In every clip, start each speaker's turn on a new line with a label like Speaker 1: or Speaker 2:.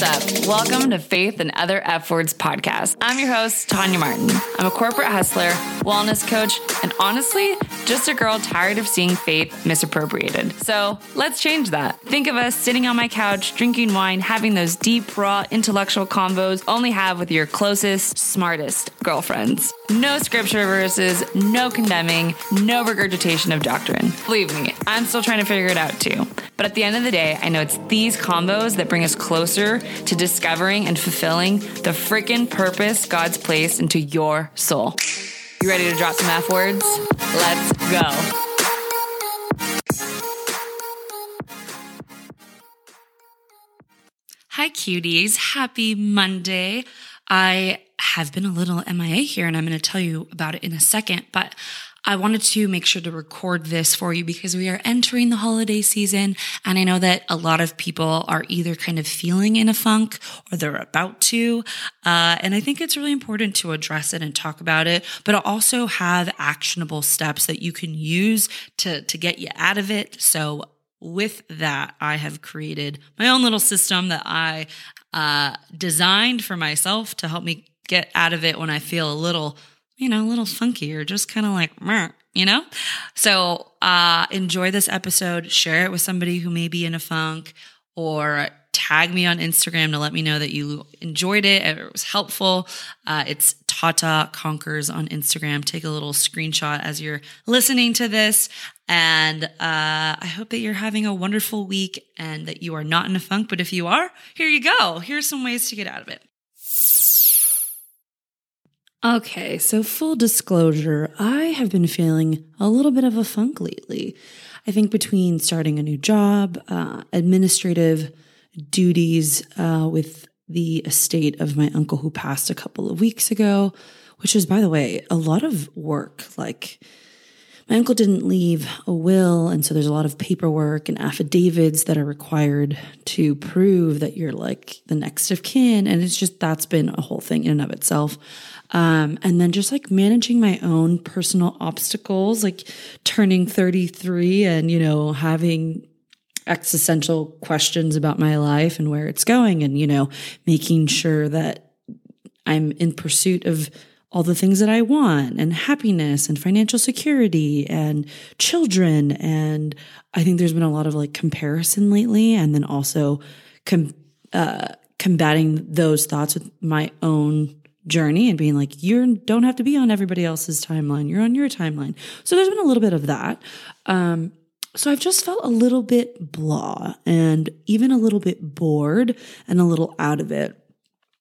Speaker 1: What's up? Welcome to Faith and Other F Words podcast. I'm your host, Tanya Martin. I'm a corporate hustler, wellness coach, and honestly, just a girl tired of seeing faith misappropriated. So let's change that. Think of us sitting on my couch, drinking wine, having those deep, raw, intellectual convos only have with your closest, smartest girlfriends. No scripture verses, no condemning, no regurgitation of doctrine. Believe me, I'm still trying to figure it out too. But at the end of the day, I know it's these combos that bring us closer to discovering and fulfilling the freaking purpose God's placed into your soul. You ready to drop some F words? Let's go.
Speaker 2: Hi, cuties. Happy Monday. I have been a little MIA here and I'm going to tell you about it in a second, but I wanted to make sure to record this for you because we are entering the holiday season. And I know that a lot of people are either kind of feeling in a funk or they're about to. Uh, and I think it's really important to address it and talk about it, but also have actionable steps that you can use to, to get you out of it. So with that, I have created my own little system that I uh, designed for myself to help me get out of it when I feel a little, you know, a little funky or just kind of like, Meh, you know? So uh, enjoy this episode, share it with somebody who may be in a funk, or tag me on Instagram to let me know that you enjoyed it, it was helpful. Uh, it's Tata Conquers on Instagram. Take a little screenshot as you're listening to this. And uh, I hope that you're having a wonderful week and that you are not in a funk. But if you are, here you go. Here's some ways to get out of it. Okay, so full disclosure, I have been feeling a little bit of a funk lately. I think between starting a new job, uh, administrative duties uh, with the estate of my uncle who passed a couple of weeks ago, which is, by the way, a lot of work. Like, my uncle didn't leave a will, and so there's a lot of paperwork and affidavits that are required to prove that you're like the next of kin. And it's just that's been a whole thing in and of itself. Um, and then just like managing my own personal obstacles, like turning 33 and, you know, having existential questions about my life and where it's going and, you know, making sure that I'm in pursuit of all the things that I want and happiness and financial security and children. And I think there's been a lot of like comparison lately. And then also com- uh, combating those thoughts with my own journey and being like, you don't have to be on everybody else's timeline. You're on your timeline. So there's been a little bit of that. Um, so I've just felt a little bit blah and even a little bit bored and a little out of it.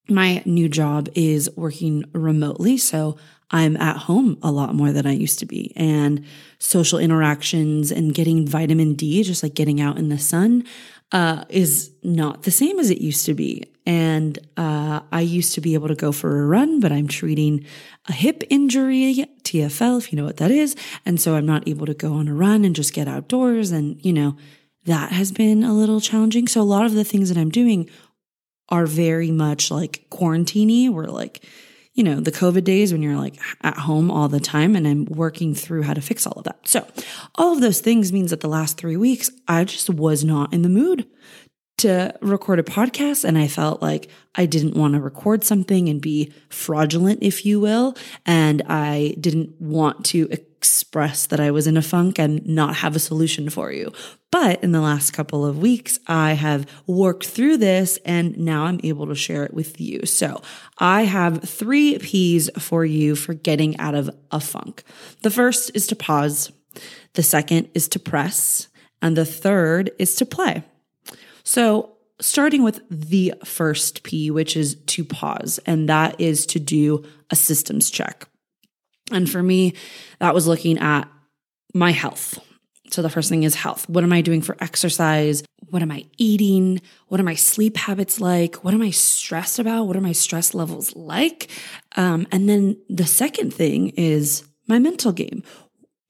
Speaker 2: My new job is working remotely. So I'm at home a lot more than I used to be. And social interactions and getting vitamin D, just like getting out in the sun, uh, is not the same as it used to be. And uh, I used to be able to go for a run, but I'm treating a hip injury, TFL, if you know what that is. And so I'm not able to go on a run and just get outdoors. And, you know, that has been a little challenging. So a lot of the things that I'm doing are very much like quarantiney. We're like, you know, the COVID days when you're like at home all the time and I'm working through how to fix all of that. So all of those things means that the last three weeks, I just was not in the mood to record a podcast and I felt like I didn't want to record something and be fraudulent, if you will. And I didn't want to express that I was in a funk and not have a solution for you. But in the last couple of weeks, I have worked through this and now I'm able to share it with you. So I have three P's for you for getting out of a funk. The first is to pause. The second is to press. And the third is to play. So, starting with the first P, which is to pause, and that is to do a systems check. And for me, that was looking at my health. So, the first thing is health. What am I doing for exercise? What am I eating? What are my sleep habits like? What am I stressed about? What are my stress levels like? Um, and then the second thing is my mental game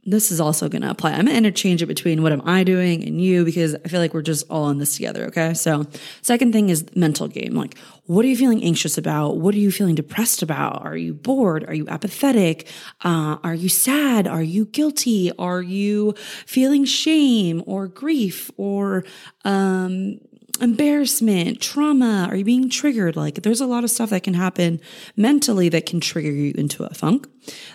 Speaker 2: this is also going to apply. I'm going to interchange it between what am I doing and you because I feel like we're just all in this together. Okay. So, second thing is mental game. Like, what are you feeling anxious about? What are you feeling depressed about? Are you bored? Are you apathetic? Uh, are you sad? Are you guilty? Are you feeling shame or grief or, um, embarrassment, trauma? Are you being triggered? Like there's a lot of stuff that can happen mentally that can trigger you into a funk.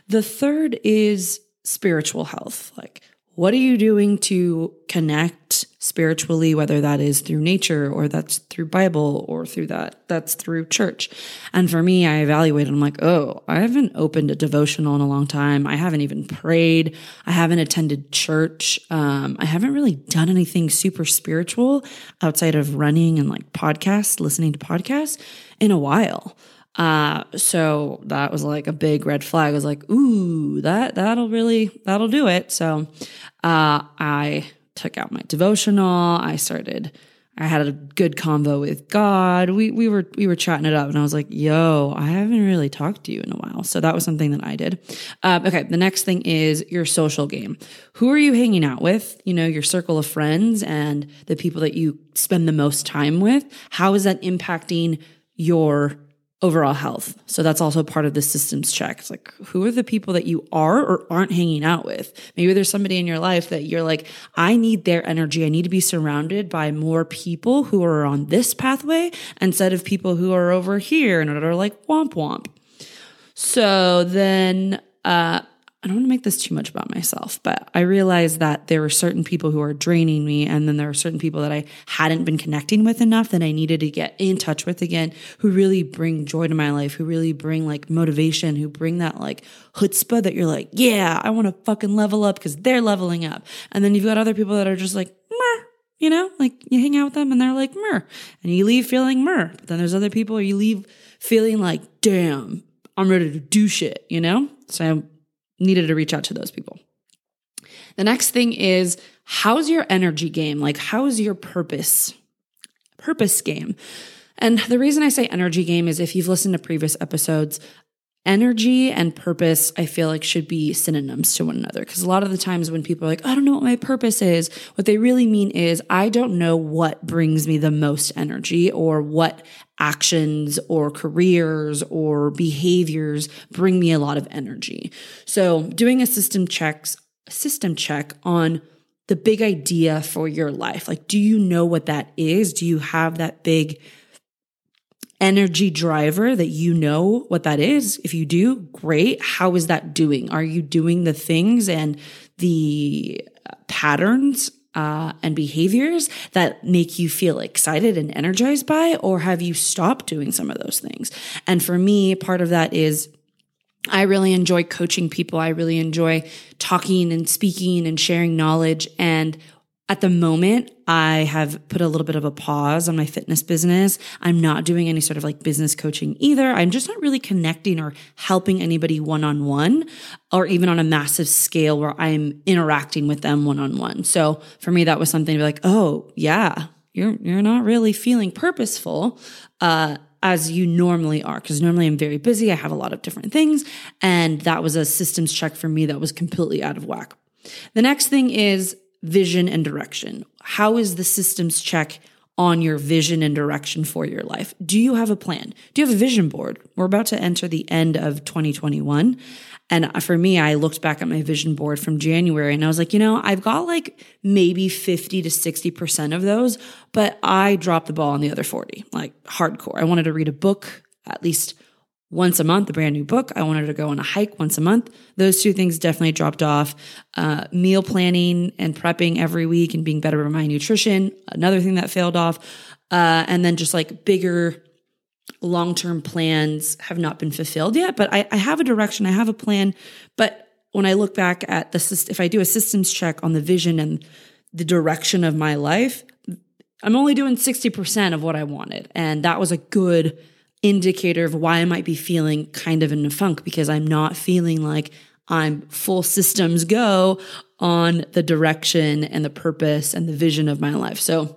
Speaker 2: The third is spiritual health. Like what are you doing to connect spiritually, whether that is through nature or that's through Bible or through that, that's through church. And for me, I evaluated, I'm like, oh, I haven't opened a devotional in a long time. I haven't even prayed. I haven't attended church. Um, I haven't really done anything super spiritual outside of running and like podcasts, listening to podcasts in a while. Uh, so that was like a big red flag. I was like, ooh, that, that'll really, that'll do it. So, uh, I took out my devotional. I started, I had a good convo with God. We, we were, we were chatting it up and I was like, yo, I haven't really talked to you in a while. So that was something that I did. Uh, okay. The next thing is your social game. Who are you hanging out with? You know, your circle of friends and the people that you spend the most time with. How is that impacting your overall health. So that's also part of the systems check. It's like, who are the people that you are or aren't hanging out with? Maybe there's somebody in your life that you're like, I need their energy. I need to be surrounded by more people who are on this pathway instead of people who are over here and are like womp womp. So then, uh, I don't want to make this too much about myself, but I realized that there were certain people who are draining me. And then there are certain people that I hadn't been connecting with enough that I needed to get in touch with again, who really bring joy to my life, who really bring like motivation, who bring that like chutzpah that you're like, yeah, I want to fucking level up because they're leveling up. And then you've got other people that are just like, Meh. You know, like you hang out with them and they're like, mer. And you leave feeling mer. But then there's other people you leave feeling like, damn, I'm ready to do shit, you know? So needed to reach out to those people. The next thing is how's your energy game? Like, how's your purpose? Purpose game. And the reason I say energy game is if you've listened to previous episodes, energy and purpose, I feel like should be synonyms to one another. Because a lot of the times when people are like, I don't know what my purpose is, what they really mean is, I don't know what brings me the most energy or what actions or careers or behaviors bring me a lot of energy. So doing a system checks, system check on the big idea for your life. Like, do you know what that is? Do you have that big energy driver that you know what that is? If you do, great. How is that doing? Are you doing the things and the uh, patterns uh, and behaviors that make you feel excited and energized by, or have you stopped doing some of those things? And for me, part of that is I really enjoy coaching people. I really enjoy talking and speaking and sharing knowledge. And at the moment, I have put a little bit of a pause on my fitness business. I'm not doing any sort of like business coaching either. I'm just not really connecting or helping anybody one on one or even on a massive scale where I'm interacting with them one on one. So for me, that was something to be like, oh, yeah, you're, you're not really feeling purposeful. Uh, as you normally are, because normally I'm very busy. I have a lot of different things. And that was a systems check for me that was completely out of whack. The next thing is vision and direction? How is the systems check on your vision and direction for your life? Do you have a plan? Do you have a vision board? We're about to enter the end of 2021. And for me, I looked back at my vision board from January and I was like, you know, I've got like maybe 50 to 60% of those, but I dropped the ball on the other 40, like hardcore. I wanted to read a book at least once a month, a brand new book. I wanted to go on a hike once a month. Those two things definitely dropped off. Uh, meal planning and prepping every week and being better with my nutrition, another thing that failed off. Uh, and then just like bigger long term plans have not been fulfilled yet. But I, I have a direction, I have a plan. But when I look back at the, if I do a systems check on the vision and the direction of my life, I'm only doing 60% of what I wanted. And that was a good indicator of why I might be feeling kind of in a funk because I'm not feeling like I'm full systems go on the direction and the purpose and the vision of my life. So,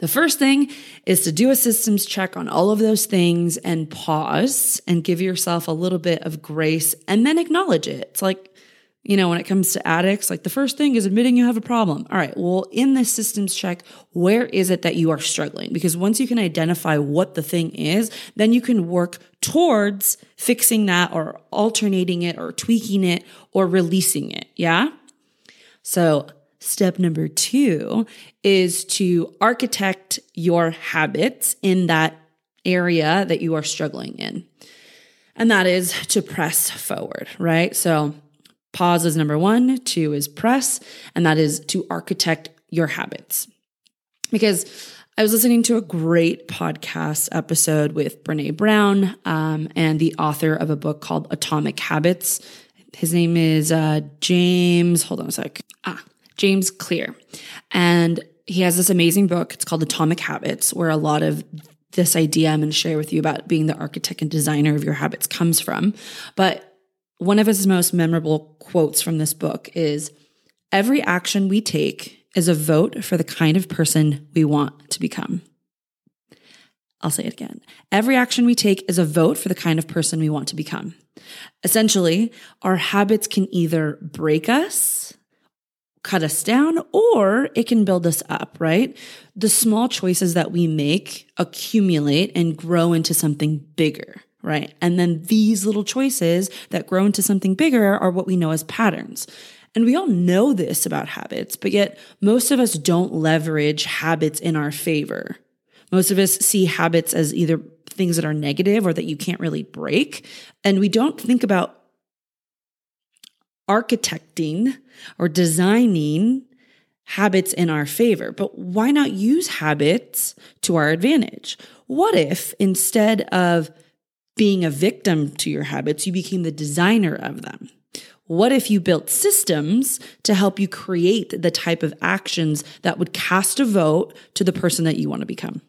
Speaker 2: the first thing is to do a systems check on all of those things and pause and give yourself a little bit of grace and then acknowledge it. It's like, you know, when it comes to addicts, like the first thing is admitting you have a problem. All right, well, in this systems check, where is it that you are struggling? Because once you can identify what the thing is, then you can work towards fixing that or alternating it or tweaking it or releasing it. Yeah. So step number two is to architect your habits in that area that you are struggling in. And that is to press forward, right? So pause is number one, two is press, and that is to architect your habits. Because I was listening to a great podcast episode with Brene Brown um, and the author of a book called Atomic Habits. His name is uh, James, hold on a sec. Ah, James Clear. And he has this amazing book. It's called Atomic Habits, where a lot of this idea I'm going to share with you about being the architect and designer of your habits comes from. But one of his most memorable quotes from this book is Every action we take is a vote for the kind of person we want to become. I'll say it again. Every action we take is a vote for the kind of person we want to become. Essentially, our habits can either break us cut us down or it can build us up, right? The small choices that we make accumulate and grow into something bigger, right? And then these little choices that grow into something bigger are what we know as patterns. And we all know this about habits, but yet most of us don't leverage habits in our favor. Most of us see habits as either things that are negative or that you can't really break. And we don't think about architecting or designing habits in our favor. But why not use habits to our advantage? What if instead of being a victim to your habits, you became the designer of them? What if you built systems to help you create the type of actions that would cast a vote to the person that you want to become?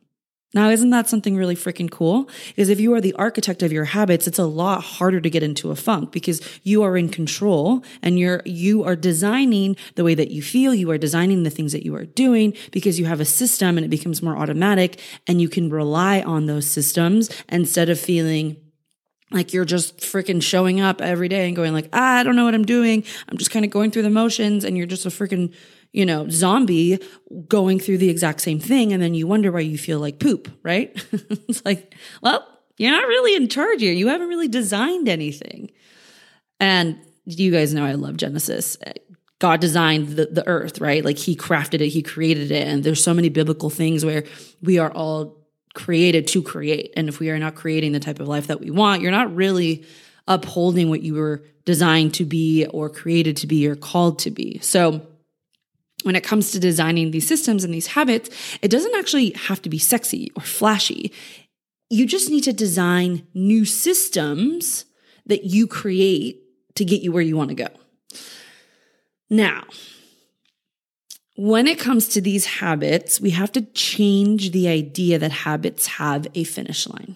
Speaker 2: Now, isn't that something really freaking cool? Because if you are the architect of your habits, it's a lot harder to get into a funk because you are in control and you're, you are designing the way that you feel. You are designing the things that you are doing because you have a system and it becomes more automatic and you can rely on those systems instead of feeling like you're just freaking showing up every day and going like, ah, I don't know what I'm doing. I'm just kind of going through the motions and you're just a freaking you know, zombie going through the exact same thing. And then you wonder why you feel like poop, right? it's like, well, you're not really in charge here. You haven't really designed anything. And you guys know I love Genesis. God designed the, the earth, right? Like he crafted it, he created it. And there's so many biblical things where we are all created to create. And if we are not creating the type of life that we want, you're not really upholding what you were designed to be or created to be or called to be. So when it comes to designing these systems and these habits, it doesn't actually have to be sexy or flashy. You just need to design new systems that you create to get you where you want to go. Now, when it comes to these habits, we have to change the idea that habits have a finish line.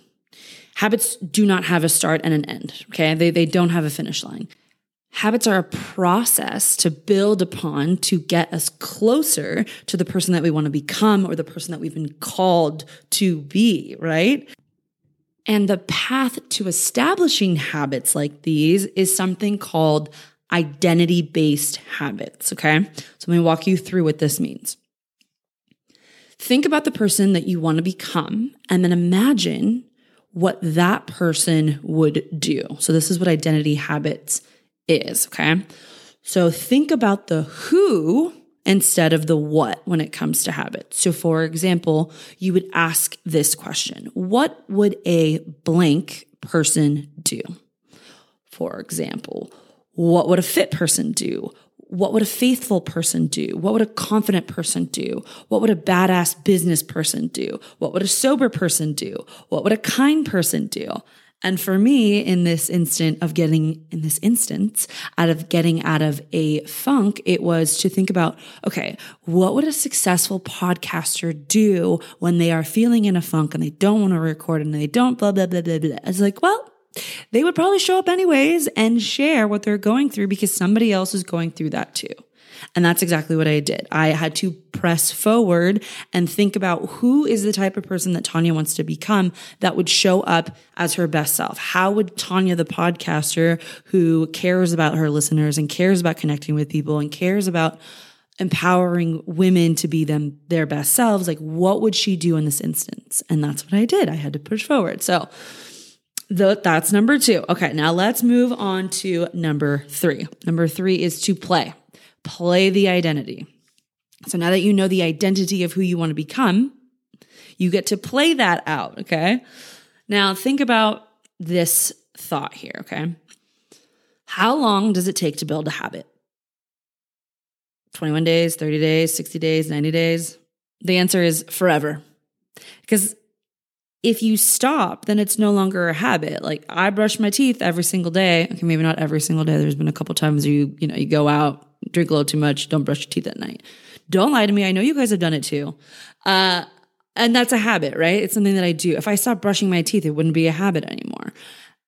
Speaker 2: Habits do not have a start and an end, okay? They, they don't have a finish line. Habits are a process to build upon to get us closer to the person that we want to become or the person that we've been called to be, right? And the path to establishing habits like these is something called identity based habits. Okay. So let me walk you through what this means. Think about the person that you want to become and then imagine what that person would do. So this is what identity habits is. Okay. So think about the who instead of the what when it comes to habits. So, for example, you would ask this question What would a blank person do? For example, what would a fit person do? What would a faithful person do? What would a confident person do? What would a badass business person do? What would a sober person do? What would a kind person do? And for me, in this instant of getting, in this instance, out of getting out of a funk, it was to think about, okay, what would a successful podcaster do when they are feeling in a funk and they don't want to record and they don't blah, blah, blah, blah, blah. It's like, well, they would probably show up anyways and share what they're going through because somebody else is going through that too. And that's exactly what I did. I had to press forward and think about who is the type of person that Tanya wants to become that would show up as her best self. How would Tanya, the podcaster who cares about her listeners and cares about connecting with people and cares about empowering women to be them their best selves like what would she do in this instance? And that's what i did. I had to push forward. So the, that's number two. Okay now let's move on to number three. Number three is to play play the identity. So now that you know the identity of who you want to become, you get to play that out, okay? Now think about this thought here, okay? How long does it take to build a habit? 21 days, 30 days, 60 days, 90 days? The answer is forever. Because if you stop, then it's no longer a habit. Like I brush my teeth every single day. Okay, maybe not every single day. There's been a couple times you, you know, you go out, drink a little too much, don't brush your teeth at night. Don't lie to me. I know you guys have done it too. Uh, and that's a habit, right? It's something that I do. If I stop brushing my teeth, it wouldn't be a habit anymore.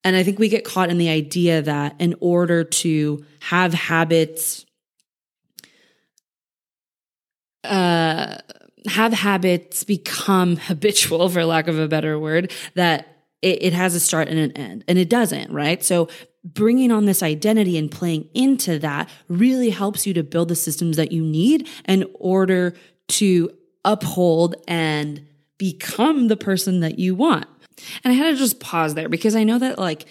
Speaker 2: And I think we get caught in the idea that in order to have habits, uh, have habits become habitual, for lack of a better word, that it, it has a start and an end, and it doesn't, right? So bringing on this identity and playing into that really helps you to build the systems that you need in order to uphold and become the person that you want. And I had to just pause there because I know that like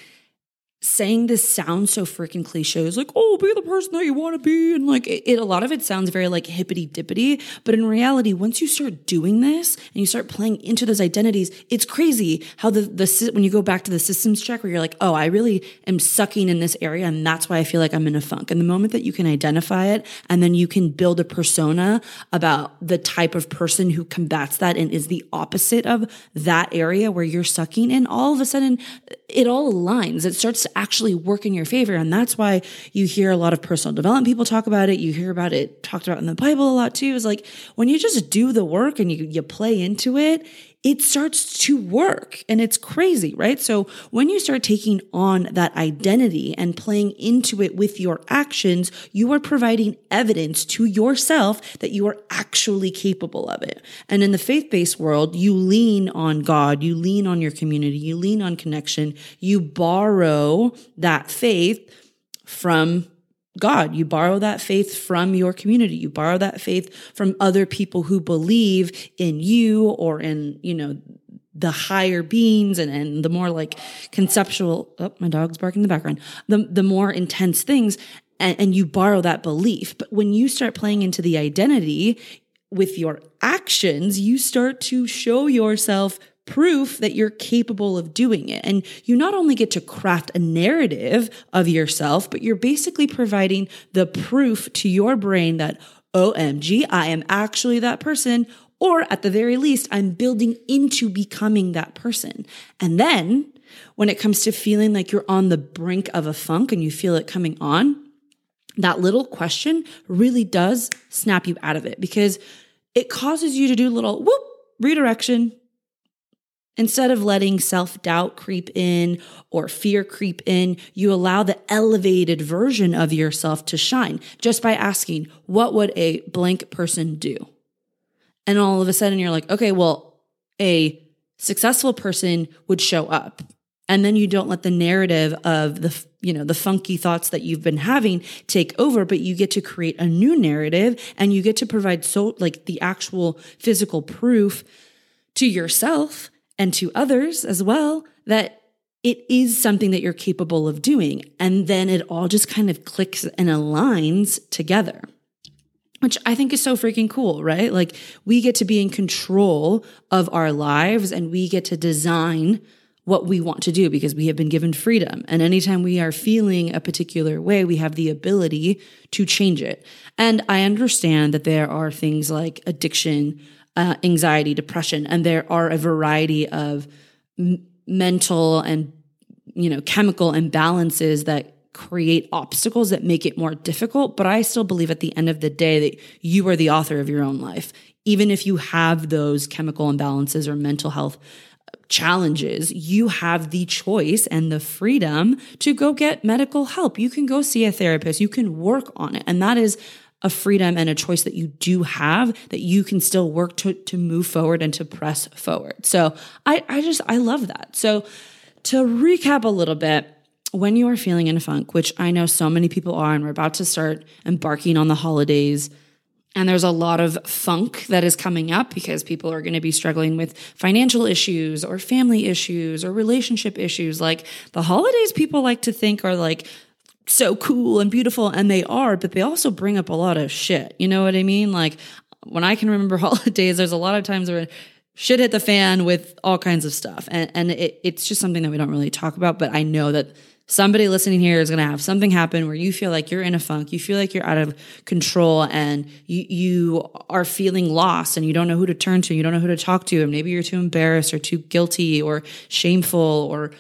Speaker 2: saying this sounds so freaking cliche. It's like, oh, be the person that you want to be. And like, it, it, a lot of it sounds very like hippity dippity. But in reality, once you start doing this and you start playing into those identities, it's crazy how the, the, when you go back to the systems check where you're like, oh, I really am sucking in this area. And that's why I feel like I'm in a funk. And the moment that you can identify it and then you can build a persona about the type of person who combats that and is the opposite of that area where you're sucking in, all of a sudden it all aligns. It starts to actually work in your favor. And that's why you hear a lot of personal development people talk about it. You hear about it talked about in the Bible a lot too. Is like when you just do the work and you, you play into it, it starts to work and it's crazy, right? So when you start taking on that identity and playing into it with your actions, you are providing evidence to yourself that you are actually capable of it. And in the faith based world, you lean on God, you lean on your community, you lean on connection, you borrow that faith from God. You borrow that faith from your community. You borrow that faith from other people who believe in you or in, you know, the higher beings and, and the more like conceptual, oh, my dog's barking in the background, the, the more intense things. And, and you borrow that belief. But when you start playing into the identity with your actions, you start to show yourself proof that you're capable of doing it. And you not only get to craft a narrative of yourself, but you're basically providing the proof to your brain that, OMG, I am actually that person. Or at the very least, I'm building into becoming that person. And then when it comes to feeling like you're on the brink of a funk and you feel it coming on, that little question really does snap you out of it because it causes you to do little whoop redirection, Instead of letting self doubt creep in or fear creep in, you allow the elevated version of yourself to shine just by asking, what would a blank person do? And all of a sudden you're like, okay, well, a successful person would show up. And then you don't let the narrative of the, you know, the funky thoughts that you've been having take over, but you get to create a new narrative and you get to provide so like the actual physical proof to yourself and to others as well that it is something that you're capable of doing. And then it all just kind of clicks and aligns together, which I think is so freaking cool, right? Like we get to be in control of our lives and we get to design what we want to do because we have been given freedom. And anytime we are feeling a particular way, we have the ability to change it. And I understand that there are things like addiction, uh, anxiety, depression, and there are a variety of m- mental and you know chemical imbalances that create obstacles that make it more difficult. But I still believe at the end of the day that you are the author of your own life, even if you have those chemical imbalances or mental health challenges, you have the choice and the freedom to go get medical help. You can go see a therapist, you can work on it. And that is a freedom and a choice that you do have that you can still work to, to move forward and to press forward. So I, I just, I love that. So to recap a little bit, when you are feeling in a funk, which I know so many people are, and we're about to start embarking on the holidays, and there's a lot of funk that is coming up because people are going to be struggling with financial issues or family issues or relationship issues. Like the holidays, people like to think are like so cool and beautiful and they are but they also bring up a lot of shit you know what i mean like when I can remember holidays, there's a lot of times where shit hit the fan with all kinds of stuff. And, and it, it's just something that we don't really talk about. But I know that somebody listening here is going to have something happen where you feel like you're in a funk, you feel like you're out of control and you, you are feeling lost and you don't know who to turn to, you don't know who to talk to, and maybe you're too embarrassed or too guilty or shameful or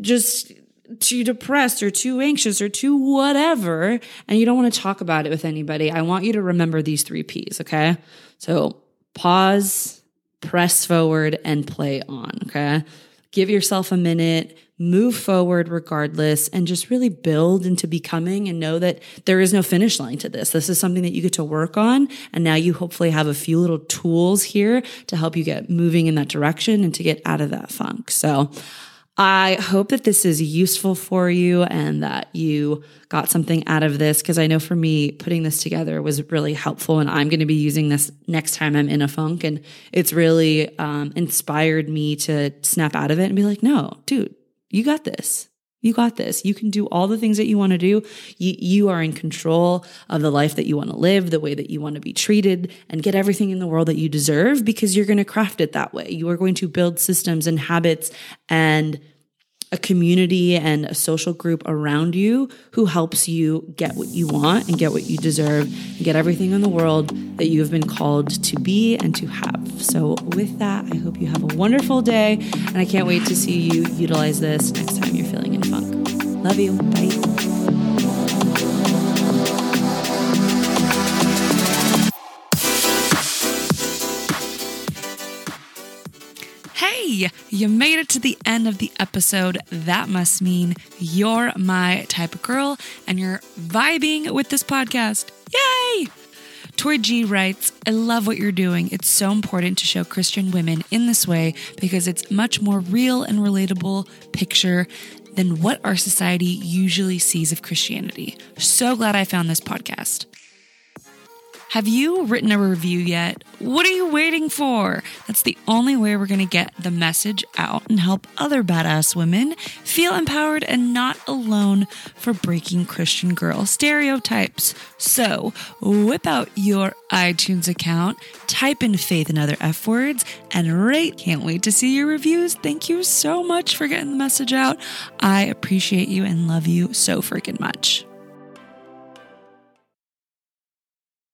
Speaker 2: just too depressed or too anxious or too whatever, and you don't want to talk about it with anybody. I want you to remember these three P's, okay? So pause, press forward, and play on, okay? Give yourself a minute, move forward regardless, and just really build into becoming and know that there is no finish line to this. This is something that you get to work on. And now you hopefully have a few little tools here to help you get moving in that direction and to get out of that funk. So, I hope that this is useful for you and that you got something out of this because I know for me, putting this together was really helpful. And I'm going to be using this next time I'm in a funk. And it's really um, inspired me to snap out of it and be like, no, dude, you got this. You got this. You can do all the things that you want to do. You, you are in control of the life that you want to live, the way that you want to be treated, and get everything in the world that you deserve because you're going to craft it that way. You are going to build systems and habits and a community and a social group around you who helps you get what you want and get what you deserve and get everything in the world that you have been called to be and to have. So, with that, I hope you have a wonderful day and I can't wait to see you utilize this next time you're feeling in funk. Love you. Bye.
Speaker 1: Hey, you made it to the end of the episode. That must mean you're my type of girl and you're vibing with this podcast. Yay! Tori G writes, I love what you're doing. It's so important to show Christian women in this way because it's much more real and relatable picture than what our society usually sees of Christianity. So glad I found this podcast. Have you written a review yet? What are you waiting for? That's the only way we're going to get the message out and help other badass women feel empowered and not alone for breaking Christian girl stereotypes. So, whip out your iTunes account, type in faith and other F words, and rate. Can't wait to see your reviews. Thank you so much for getting the message out. I appreciate you and love you so freaking much.